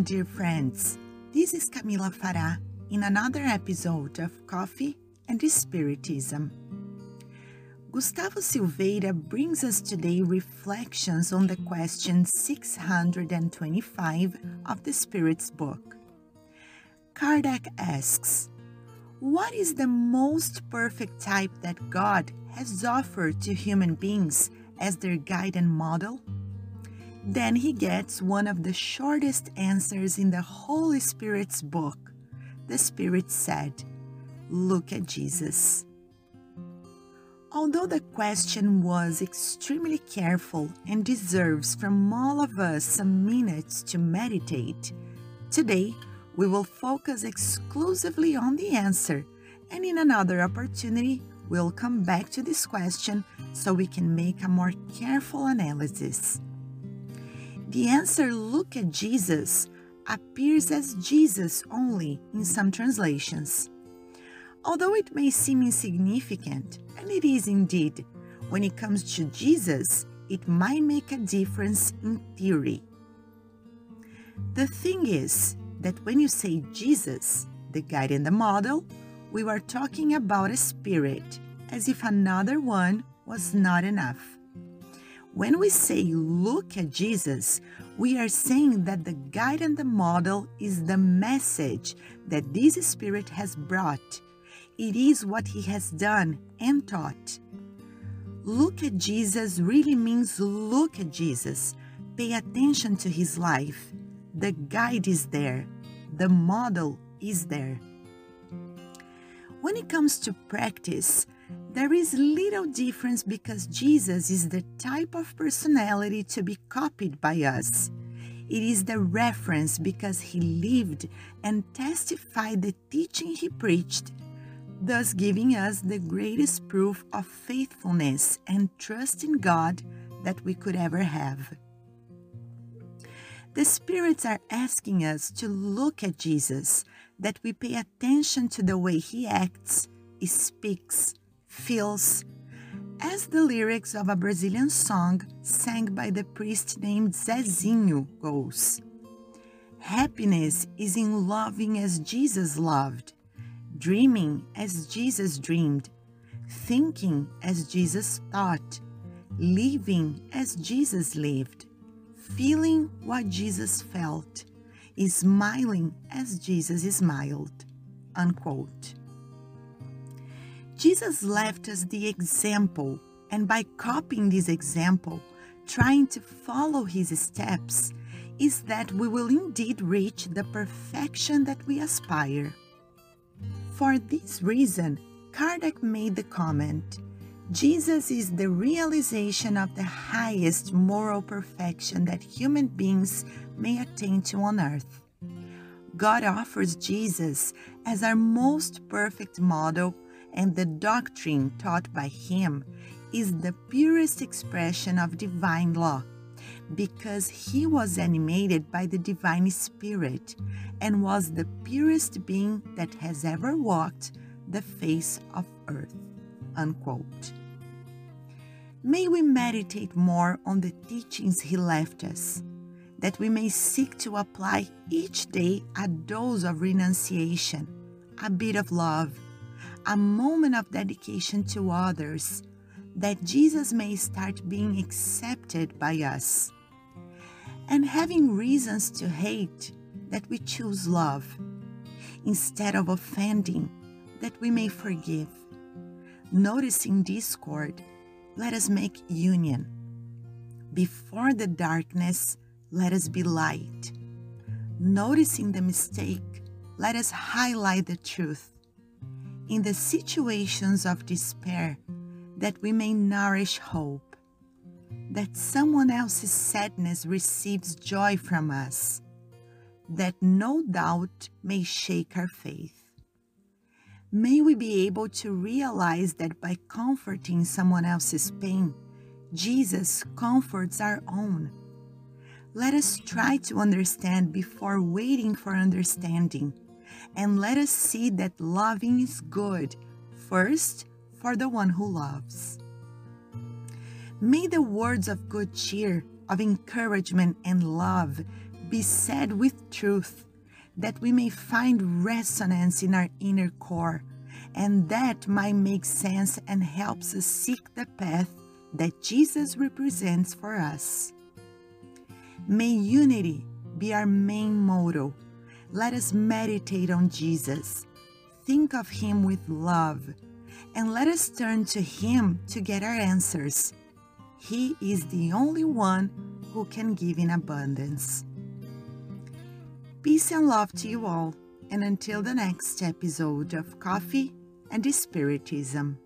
Welcome, dear friends. This is Camila Farah in another episode of Coffee and Spiritism. Gustavo Silveira brings us today reflections on the question 625 of the Spirit's book. Kardec asks, What is the most perfect type that God has offered to human beings as their guide and model? Then he gets one of the shortest answers in the Holy Spirit's book. The Spirit said, Look at Jesus. Although the question was extremely careful and deserves from all of us some minutes to meditate, today we will focus exclusively on the answer, and in another opportunity, we'll come back to this question so we can make a more careful analysis. The answer, look at Jesus, appears as Jesus only in some translations. Although it may seem insignificant, and it is indeed, when it comes to Jesus, it might make a difference in theory. The thing is that when you say Jesus, the guide and the model, we were talking about a spirit, as if another one was not enough. When we say look at Jesus, we are saying that the guide and the model is the message that this Spirit has brought. It is what He has done and taught. Look at Jesus really means look at Jesus. Pay attention to His life. The guide is there, the model is there. When it comes to practice, there is little difference because Jesus is the type of personality to be copied by us. It is the reference because he lived and testified the teaching he preached, thus giving us the greatest proof of faithfulness and trust in God that we could ever have. The spirits are asking us to look at Jesus, that we pay attention to the way he acts, he speaks, feels as the lyrics of a Brazilian song sang by the priest named Zezinho goes. Happiness is in loving as Jesus loved, dreaming as Jesus dreamed, thinking as Jesus thought, living as Jesus lived, feeling what Jesus felt, smiling as Jesus smiled. Unquote. Jesus left us the example, and by copying this example, trying to follow his steps, is that we will indeed reach the perfection that we aspire. For this reason, Kardec made the comment Jesus is the realization of the highest moral perfection that human beings may attain to on earth. God offers Jesus as our most perfect model and the doctrine taught by him is the purest expression of divine law because he was animated by the divine spirit and was the purest being that has ever walked the face of earth. Unquote. May we meditate more on the teachings he left us, that we may seek to apply each day a dose of renunciation, a bit of love, a moment of dedication to others, that Jesus may start being accepted by us. And having reasons to hate, that we choose love. Instead of offending, that we may forgive. Noticing discord, let us make union. Before the darkness, let us be light. Noticing the mistake, let us highlight the truth in the situations of despair that we may nourish hope, that someone else's sadness receives joy from us, that no doubt may shake our faith. May we be able to realize that by comforting someone else's pain, Jesus comforts our own. Let us try to understand before waiting for understanding and let us see that loving is good, first for the one who loves. May the words of good cheer, of encouragement and love be said with truth, that we may find resonance in our inner core, and that might make sense and helps us seek the path that Jesus represents for us. May unity be our main motto. Let us meditate on Jesus, think of Him with love, and let us turn to Him to get our answers. He is the only one who can give in abundance. Peace and love to you all, and until the next episode of Coffee and Spiritism.